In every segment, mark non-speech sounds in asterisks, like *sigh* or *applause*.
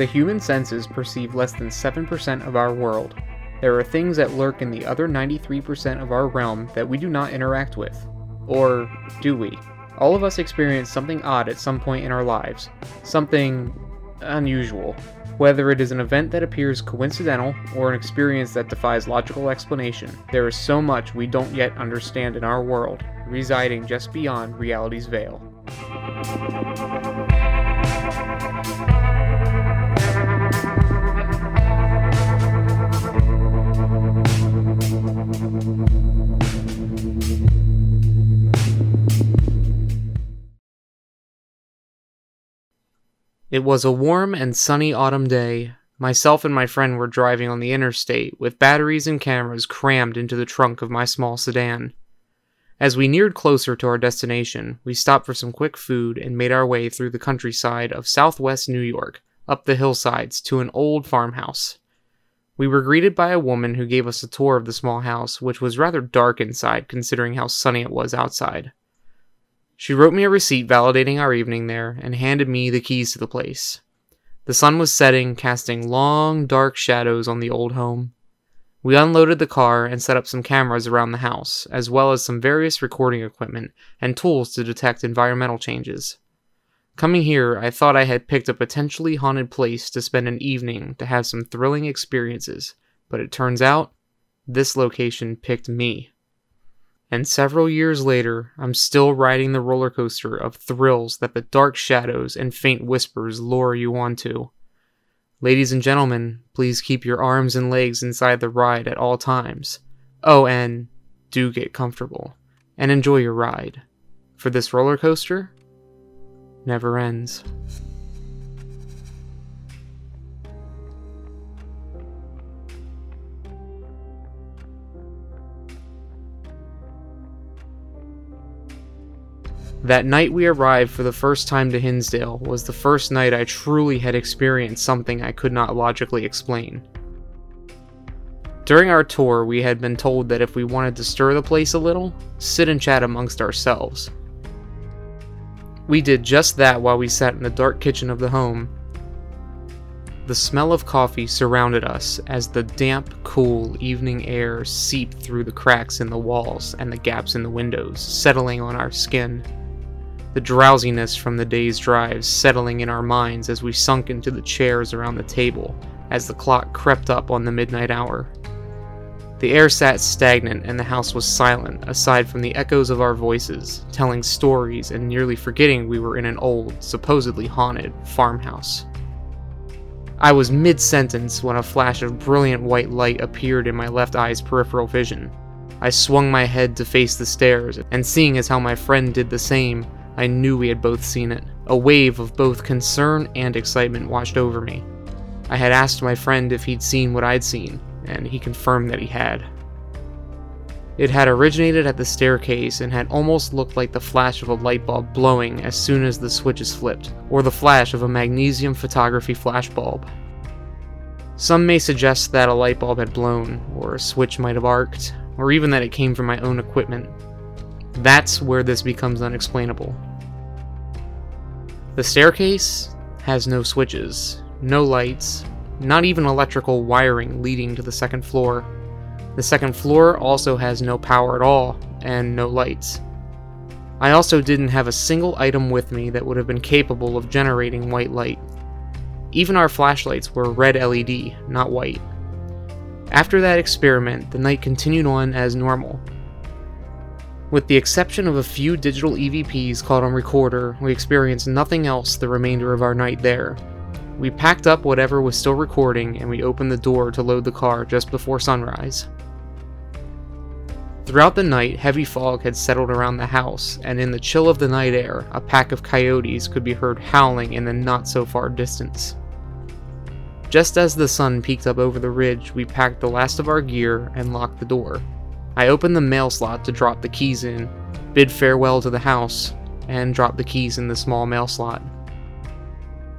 The human senses perceive less than 7% of our world. There are things that lurk in the other 93% of our realm that we do not interact with. Or do we? All of us experience something odd at some point in our lives, something unusual. Whether it is an event that appears coincidental or an experience that defies logical explanation, there is so much we don't yet understand in our world, residing just beyond reality's veil. It was a warm and sunny autumn day. Myself and my friend were driving on the interstate with batteries and cameras crammed into the trunk of my small sedan. As we neared closer to our destination, we stopped for some quick food and made our way through the countryside of southwest New York, up the hillsides to an old farmhouse. We were greeted by a woman who gave us a tour of the small house, which was rather dark inside considering how sunny it was outside. She wrote me a receipt validating our evening there and handed me the keys to the place. The sun was setting, casting long, dark shadows on the old home. We unloaded the car and set up some cameras around the house, as well as some various recording equipment and tools to detect environmental changes. Coming here, I thought I had picked a potentially haunted place to spend an evening to have some thrilling experiences, but it turns out this location picked me and several years later, I'm still riding the roller coaster of thrills that the dark shadows and faint whispers lure you onto. Ladies and gentlemen, please keep your arms and legs inside the ride at all times. Oh, and do get comfortable and enjoy your ride. For this roller coaster never ends. That night we arrived for the first time to Hinsdale was the first night I truly had experienced something I could not logically explain. During our tour, we had been told that if we wanted to stir the place a little, sit and chat amongst ourselves. We did just that while we sat in the dark kitchen of the home. The smell of coffee surrounded us as the damp, cool evening air seeped through the cracks in the walls and the gaps in the windows, settling on our skin the drowsiness from the day's drive settling in our minds as we sunk into the chairs around the table as the clock crept up on the midnight hour. The air sat stagnant and the house was silent, aside from the echoes of our voices, telling stories and nearly forgetting we were in an old, supposedly haunted, farmhouse. I was mid sentence when a flash of brilliant white light appeared in my left eye's peripheral vision. I swung my head to face the stairs, and seeing as how my friend did the same, I knew we had both seen it. A wave of both concern and excitement washed over me. I had asked my friend if he'd seen what I'd seen, and he confirmed that he had. It had originated at the staircase and had almost looked like the flash of a light bulb blowing as soon as the switches flipped, or the flash of a magnesium photography flash bulb. Some may suggest that a light bulb had blown, or a switch might have arced, or even that it came from my own equipment. That's where this becomes unexplainable. The staircase has no switches, no lights, not even electrical wiring leading to the second floor. The second floor also has no power at all, and no lights. I also didn't have a single item with me that would have been capable of generating white light. Even our flashlights were red LED, not white. After that experiment, the night continued on as normal, with the exception of a few digital EVPs caught on recorder, we experienced nothing else the remainder of our night there. We packed up whatever was still recording and we opened the door to load the car just before sunrise. Throughout the night, heavy fog had settled around the house, and in the chill of the night air, a pack of coyotes could be heard howling in the not so far distance. Just as the sun peeked up over the ridge, we packed the last of our gear and locked the door. I opened the mail slot to drop the keys in, bid farewell to the house, and drop the keys in the small mail slot.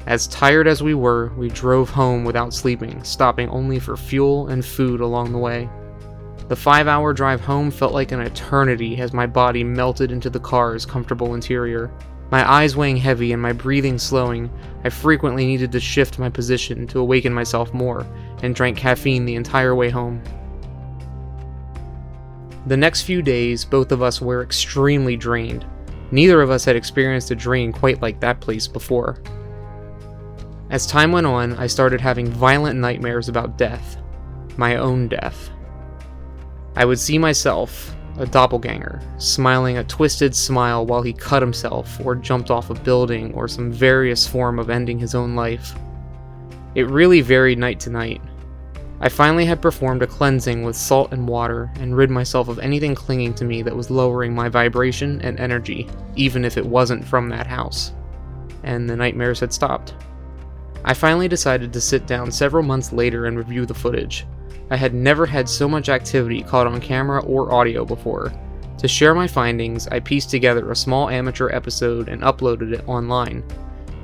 As tired as we were, we drove home without sleeping, stopping only for fuel and food along the way. The five hour drive home felt like an eternity as my body melted into the car's comfortable interior. My eyes weighing heavy and my breathing slowing, I frequently needed to shift my position to awaken myself more, and drank caffeine the entire way home. The next few days, both of us were extremely drained. Neither of us had experienced a drain quite like that place before. As time went on, I started having violent nightmares about death. My own death. I would see myself, a doppelganger, smiling a twisted smile while he cut himself or jumped off a building or some various form of ending his own life. It really varied night to night. I finally had performed a cleansing with salt and water and rid myself of anything clinging to me that was lowering my vibration and energy, even if it wasn't from that house. And the nightmares had stopped. I finally decided to sit down several months later and review the footage. I had never had so much activity caught on camera or audio before. To share my findings, I pieced together a small amateur episode and uploaded it online.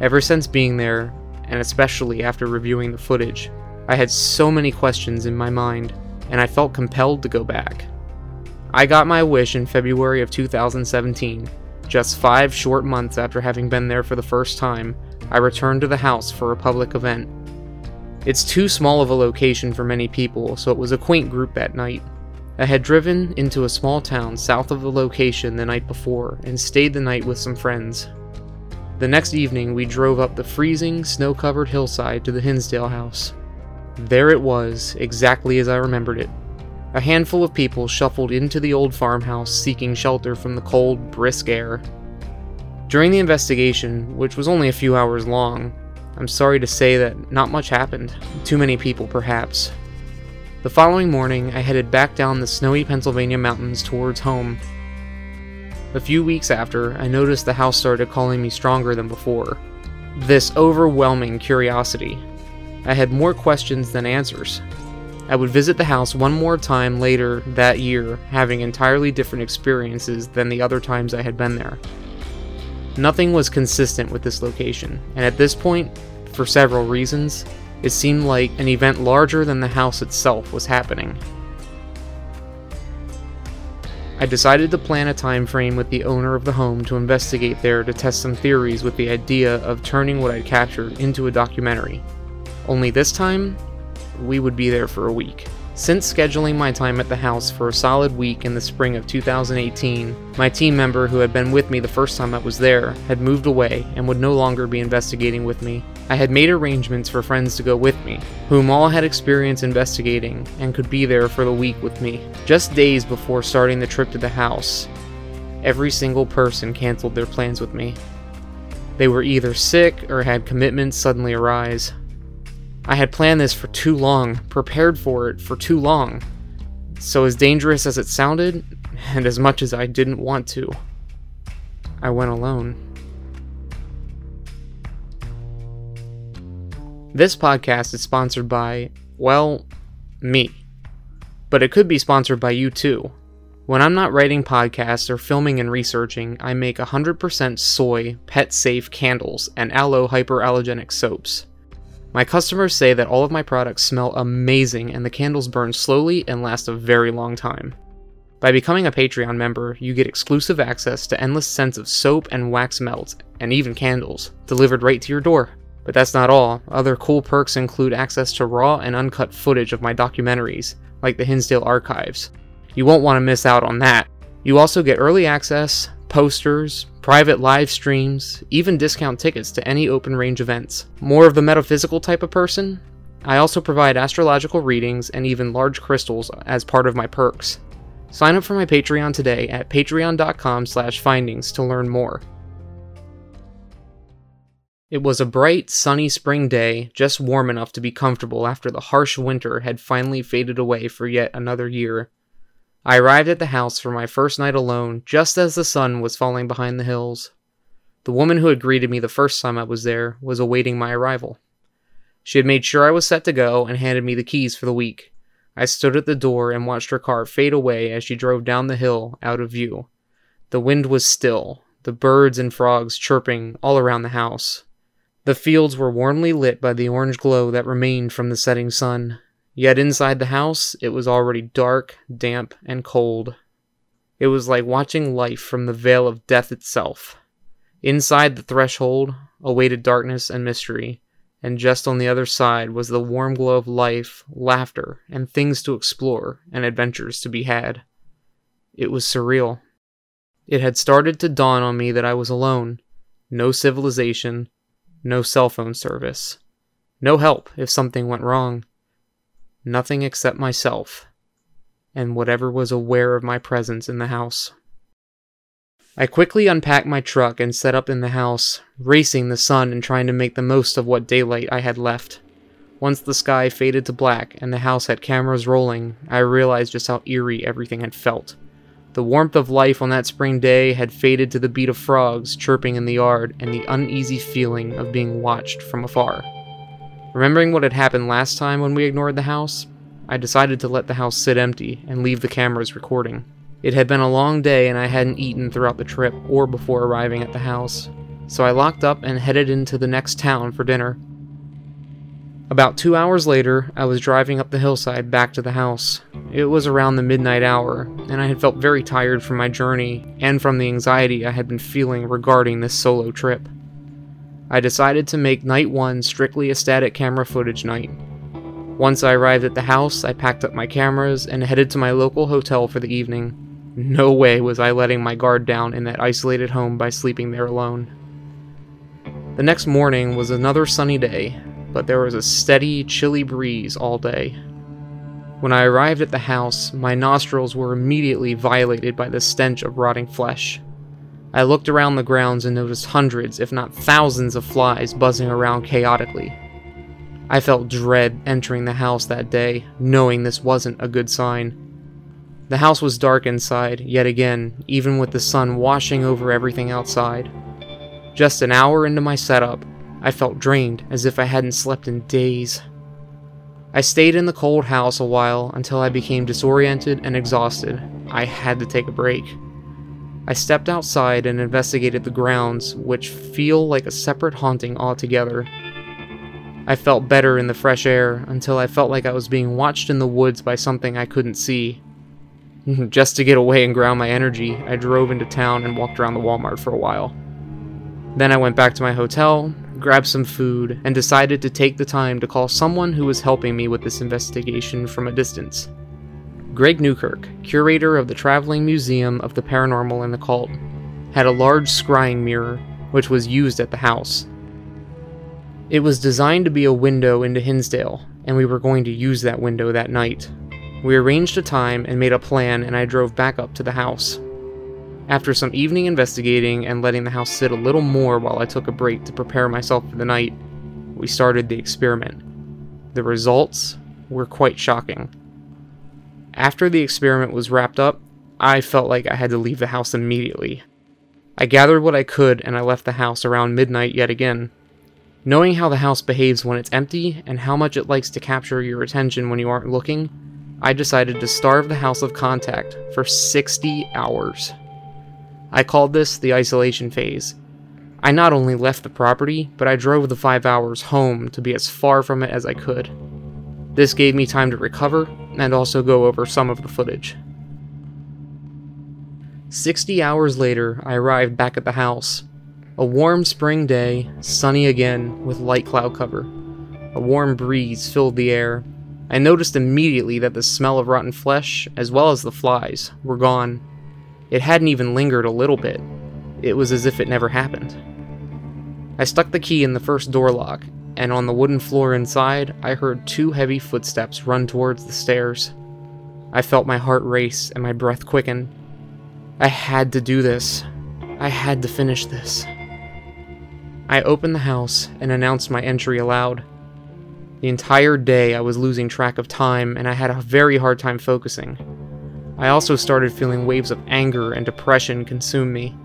Ever since being there, and especially after reviewing the footage, I had so many questions in my mind, and I felt compelled to go back. I got my wish in February of 2017. Just five short months after having been there for the first time, I returned to the house for a public event. It's too small of a location for many people, so it was a quaint group that night. I had driven into a small town south of the location the night before and stayed the night with some friends. The next evening, we drove up the freezing, snow covered hillside to the Hinsdale house. There it was, exactly as I remembered it. A handful of people shuffled into the old farmhouse seeking shelter from the cold, brisk air. During the investigation, which was only a few hours long, I'm sorry to say that not much happened. Too many people, perhaps. The following morning, I headed back down the snowy Pennsylvania mountains towards home. A few weeks after, I noticed the house started calling me stronger than before. This overwhelming curiosity. I had more questions than answers. I would visit the house one more time later that year, having entirely different experiences than the other times I had been there. Nothing was consistent with this location, and at this point, for several reasons, it seemed like an event larger than the house itself was happening. I decided to plan a time frame with the owner of the home to investigate there to test some theories with the idea of turning what I'd captured into a documentary. Only this time, we would be there for a week. Since scheduling my time at the house for a solid week in the spring of 2018, my team member who had been with me the first time I was there had moved away and would no longer be investigating with me. I had made arrangements for friends to go with me, whom all had experience investigating and could be there for the week with me. Just days before starting the trip to the house, every single person canceled their plans with me. They were either sick or had commitments suddenly arise. I had planned this for too long, prepared for it for too long. So, as dangerous as it sounded, and as much as I didn't want to, I went alone. This podcast is sponsored by, well, me. But it could be sponsored by you too. When I'm not writing podcasts or filming and researching, I make 100% soy, pet safe candles and aloe hyperallergenic soaps. My customers say that all of my products smell amazing and the candles burn slowly and last a very long time. By becoming a Patreon member, you get exclusive access to endless scents of soap and wax melts, and even candles, delivered right to your door. But that's not all. Other cool perks include access to raw and uncut footage of my documentaries, like the Hinsdale Archives. You won't want to miss out on that. You also get early access, posters, private live streams, even discount tickets to any open range events. More of the metaphysical type of person? I also provide astrological readings and even large crystals as part of my perks. Sign up for my Patreon today at patreon.com slash findings to learn more. It was a bright, sunny spring day, just warm enough to be comfortable after the harsh winter had finally faded away for yet another year. I arrived at the house for my first night alone just as the sun was falling behind the hills. The woman who had greeted me the first time I was there was awaiting my arrival. She had made sure I was set to go and handed me the keys for the week. I stood at the door and watched her car fade away as she drove down the hill out of view. The wind was still, the birds and frogs chirping all around the house. The fields were warmly lit by the orange glow that remained from the setting sun. Yet inside the house, it was already dark, damp, and cold. It was like watching life from the veil of death itself. Inside the threshold awaited darkness and mystery, and just on the other side was the warm glow of life, laughter, and things to explore and adventures to be had. It was surreal. It had started to dawn on me that I was alone. No civilization, no cell phone service, no help if something went wrong. Nothing except myself and whatever was aware of my presence in the house. I quickly unpacked my truck and set up in the house, racing the sun and trying to make the most of what daylight I had left. Once the sky faded to black and the house had cameras rolling, I realized just how eerie everything had felt. The warmth of life on that spring day had faded to the beat of frogs chirping in the yard and the uneasy feeling of being watched from afar. Remembering what had happened last time when we ignored the house, I decided to let the house sit empty and leave the cameras recording. It had been a long day and I hadn't eaten throughout the trip or before arriving at the house, so I locked up and headed into the next town for dinner. About two hours later, I was driving up the hillside back to the house. It was around the midnight hour, and I had felt very tired from my journey and from the anxiety I had been feeling regarding this solo trip. I decided to make night one strictly a static camera footage night. Once I arrived at the house, I packed up my cameras and headed to my local hotel for the evening. No way was I letting my guard down in that isolated home by sleeping there alone. The next morning was another sunny day, but there was a steady, chilly breeze all day. When I arrived at the house, my nostrils were immediately violated by the stench of rotting flesh. I looked around the grounds and noticed hundreds, if not thousands, of flies buzzing around chaotically. I felt dread entering the house that day, knowing this wasn't a good sign. The house was dark inside, yet again, even with the sun washing over everything outside. Just an hour into my setup, I felt drained as if I hadn't slept in days. I stayed in the cold house a while until I became disoriented and exhausted. I had to take a break. I stepped outside and investigated the grounds, which feel like a separate haunting altogether. I felt better in the fresh air until I felt like I was being watched in the woods by something I couldn't see. *laughs* Just to get away and ground my energy, I drove into town and walked around the Walmart for a while. Then I went back to my hotel, grabbed some food, and decided to take the time to call someone who was helping me with this investigation from a distance. Greg Newkirk, curator of the Traveling Museum of the Paranormal and the Occult, had a large scrying mirror which was used at the house. It was designed to be a window into Hinsdale, and we were going to use that window that night, we arranged a time and made a plan, and I drove back up to the house. After some evening investigating and letting the house sit a little more while I took a break to prepare myself for the night, we started the experiment. The results were quite shocking. After the experiment was wrapped up, I felt like I had to leave the house immediately. I gathered what I could and I left the house around midnight yet again. Knowing how the house behaves when it's empty and how much it likes to capture your attention when you aren't looking, I decided to starve the House of Contact for 60 hours. I called this the isolation phase. I not only left the property, but I drove the 5 hours home to be as far from it as I could. This gave me time to recover and also go over some of the footage. 60 hours later, I arrived back at the house. A warm spring day, sunny again, with light cloud cover. A warm breeze filled the air, I noticed immediately that the smell of rotten flesh, as well as the flies, were gone. It hadn't even lingered a little bit. It was as if it never happened. I stuck the key in the first door lock, and on the wooden floor inside, I heard two heavy footsteps run towards the stairs. I felt my heart race and my breath quicken. I had to do this. I had to finish this. I opened the house and announced my entry aloud. The entire day I was losing track of time and I had a very hard time focusing. I also started feeling waves of anger and depression consume me.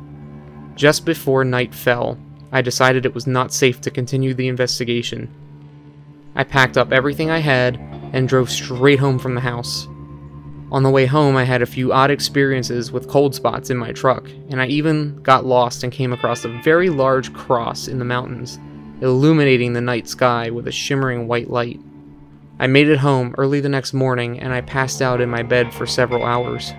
Just before night fell, I decided it was not safe to continue the investigation. I packed up everything I had and drove straight home from the house. On the way home, I had a few odd experiences with cold spots in my truck, and I even got lost and came across a very large cross in the mountains illuminating the night sky with a shimmering white light. I made it home early the next morning and I passed out in my bed for several hours.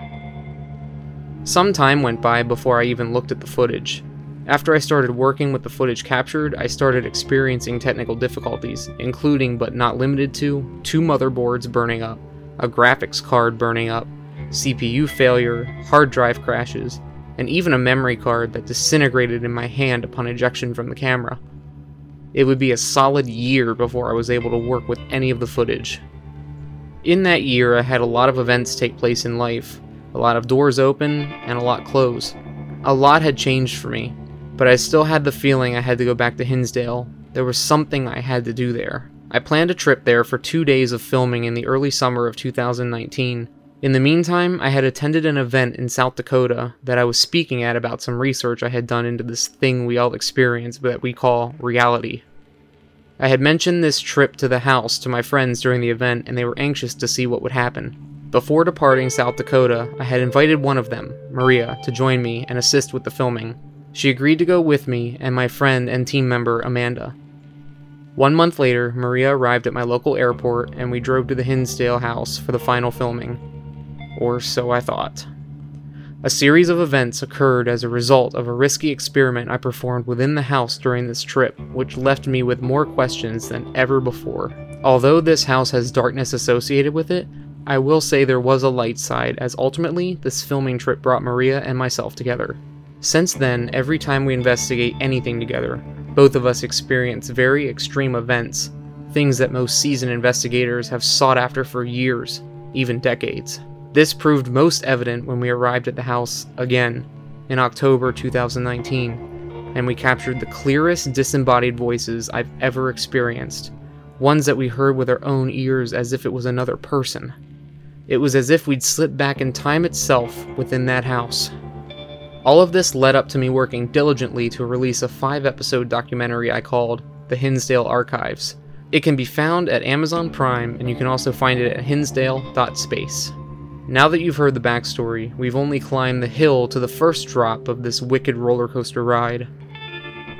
Some time went by before I even looked at the footage. After I started working with the footage captured, I started experiencing technical difficulties, including but not limited to two motherboards burning up, a graphics card burning up, CPU failure, hard drive crashes, and even a memory card that disintegrated in my hand upon ejection from the camera. It would be a solid year before I was able to work with any of the footage. In that year, I had a lot of events take place in life, a lot of doors open, and a lot close. A lot had changed for me, but I still had the feeling I had to go back to Hinsdale. There was something I had to do there. I planned a trip there for two days of filming in the early summer of 2019. In the meantime, I had attended an event in South Dakota that I was speaking at about some research I had done into this thing we all experience that we call reality. I had mentioned this trip to the house to my friends during the event, and they were anxious to see what would happen. Before departing South Dakota, I had invited one of them, Maria, to join me and assist with the filming. She agreed to go with me and my friend and team member Amanda. One month later, Maria arrived at my local airport and we drove to the Hinsdale house for the final filming. Or so I thought. A series of events occurred as a result of a risky experiment I performed within the house during this trip, which left me with more questions than ever before. Although this house has darkness associated with it, I will say there was a light side, as ultimately, this filming trip brought Maria and myself together. Since then, every time we investigate anything together, both of us experience very extreme events, things that most seasoned investigators have sought after for years, even decades. This proved most evident when we arrived at the house again in October 2019, and we captured the clearest disembodied voices I've ever experienced, ones that we heard with our own ears as if it was another person. It was as if we'd slipped back in time itself within that house. All of this led up to me working diligently to release a five episode documentary I called The Hinsdale Archives. It can be found at Amazon Prime, and you can also find it at hinsdale.space. Now that you've heard the backstory, we've only climbed the hill to the first drop of this wicked roller coaster ride.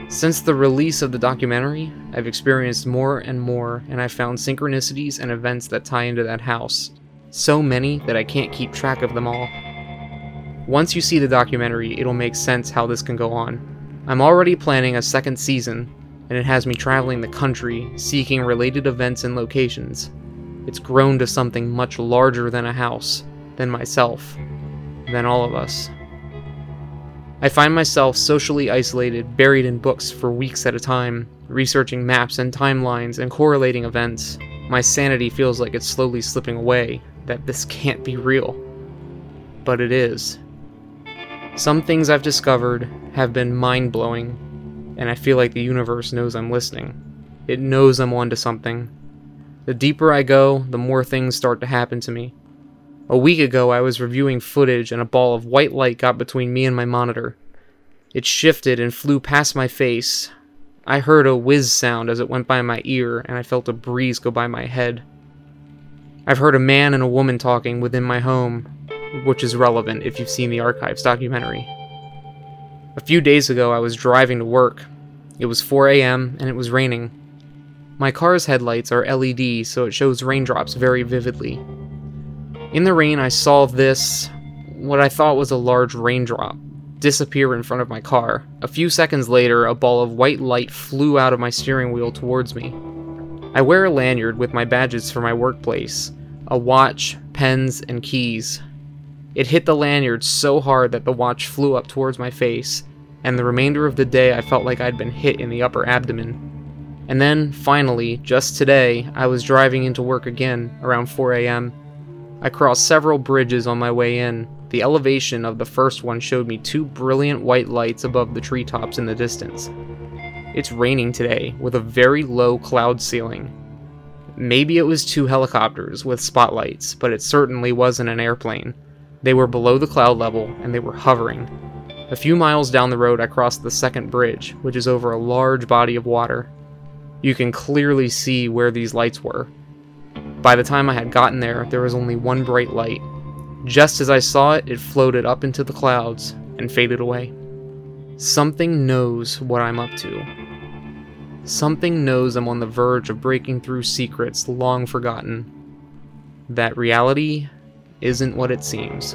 Since the release of the documentary, I've experienced more and more, and I've found synchronicities and events that tie into that house. So many that I can't keep track of them all. Once you see the documentary, it'll make sense how this can go on. I'm already planning a second season, and it has me traveling the country, seeking related events and locations. It's grown to something much larger than a house, than myself, than all of us. I find myself socially isolated, buried in books for weeks at a time, researching maps and timelines and correlating events. My sanity feels like it's slowly slipping away, that this can't be real. But it is. Some things I've discovered have been mind blowing, and I feel like the universe knows I'm listening. It knows I'm onto something. The deeper I go, the more things start to happen to me. A week ago, I was reviewing footage and a ball of white light got between me and my monitor. It shifted and flew past my face. I heard a whiz sound as it went by my ear, and I felt a breeze go by my head. I've heard a man and a woman talking within my home, which is relevant if you've seen the Archives documentary. A few days ago, I was driving to work. It was 4 a.m., and it was raining. My car's headlights are LED, so it shows raindrops very vividly. In the rain, I saw this, what I thought was a large raindrop, disappear in front of my car. A few seconds later, a ball of white light flew out of my steering wheel towards me. I wear a lanyard with my badges for my workplace a watch, pens, and keys. It hit the lanyard so hard that the watch flew up towards my face, and the remainder of the day I felt like I'd been hit in the upper abdomen. And then, finally, just today, I was driving into work again, around 4 a.m. I crossed several bridges on my way in. The elevation of the first one showed me two brilliant white lights above the treetops in the distance. It's raining today, with a very low cloud ceiling. Maybe it was two helicopters with spotlights, but it certainly wasn't an airplane. They were below the cloud level, and they were hovering. A few miles down the road, I crossed the second bridge, which is over a large body of water. You can clearly see where these lights were. By the time I had gotten there, there was only one bright light. Just as I saw it, it floated up into the clouds and faded away. Something knows what I'm up to. Something knows I'm on the verge of breaking through secrets long forgotten. That reality isn't what it seems.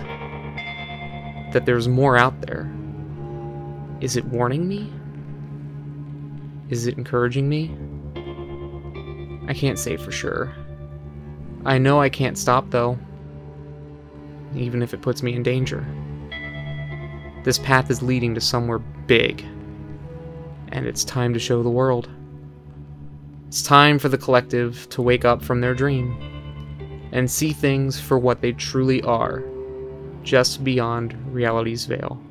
That there's more out there. Is it warning me? Is it encouraging me? I can't say for sure. I know I can't stop, though, even if it puts me in danger. This path is leading to somewhere big, and it's time to show the world. It's time for the collective to wake up from their dream and see things for what they truly are, just beyond reality's veil.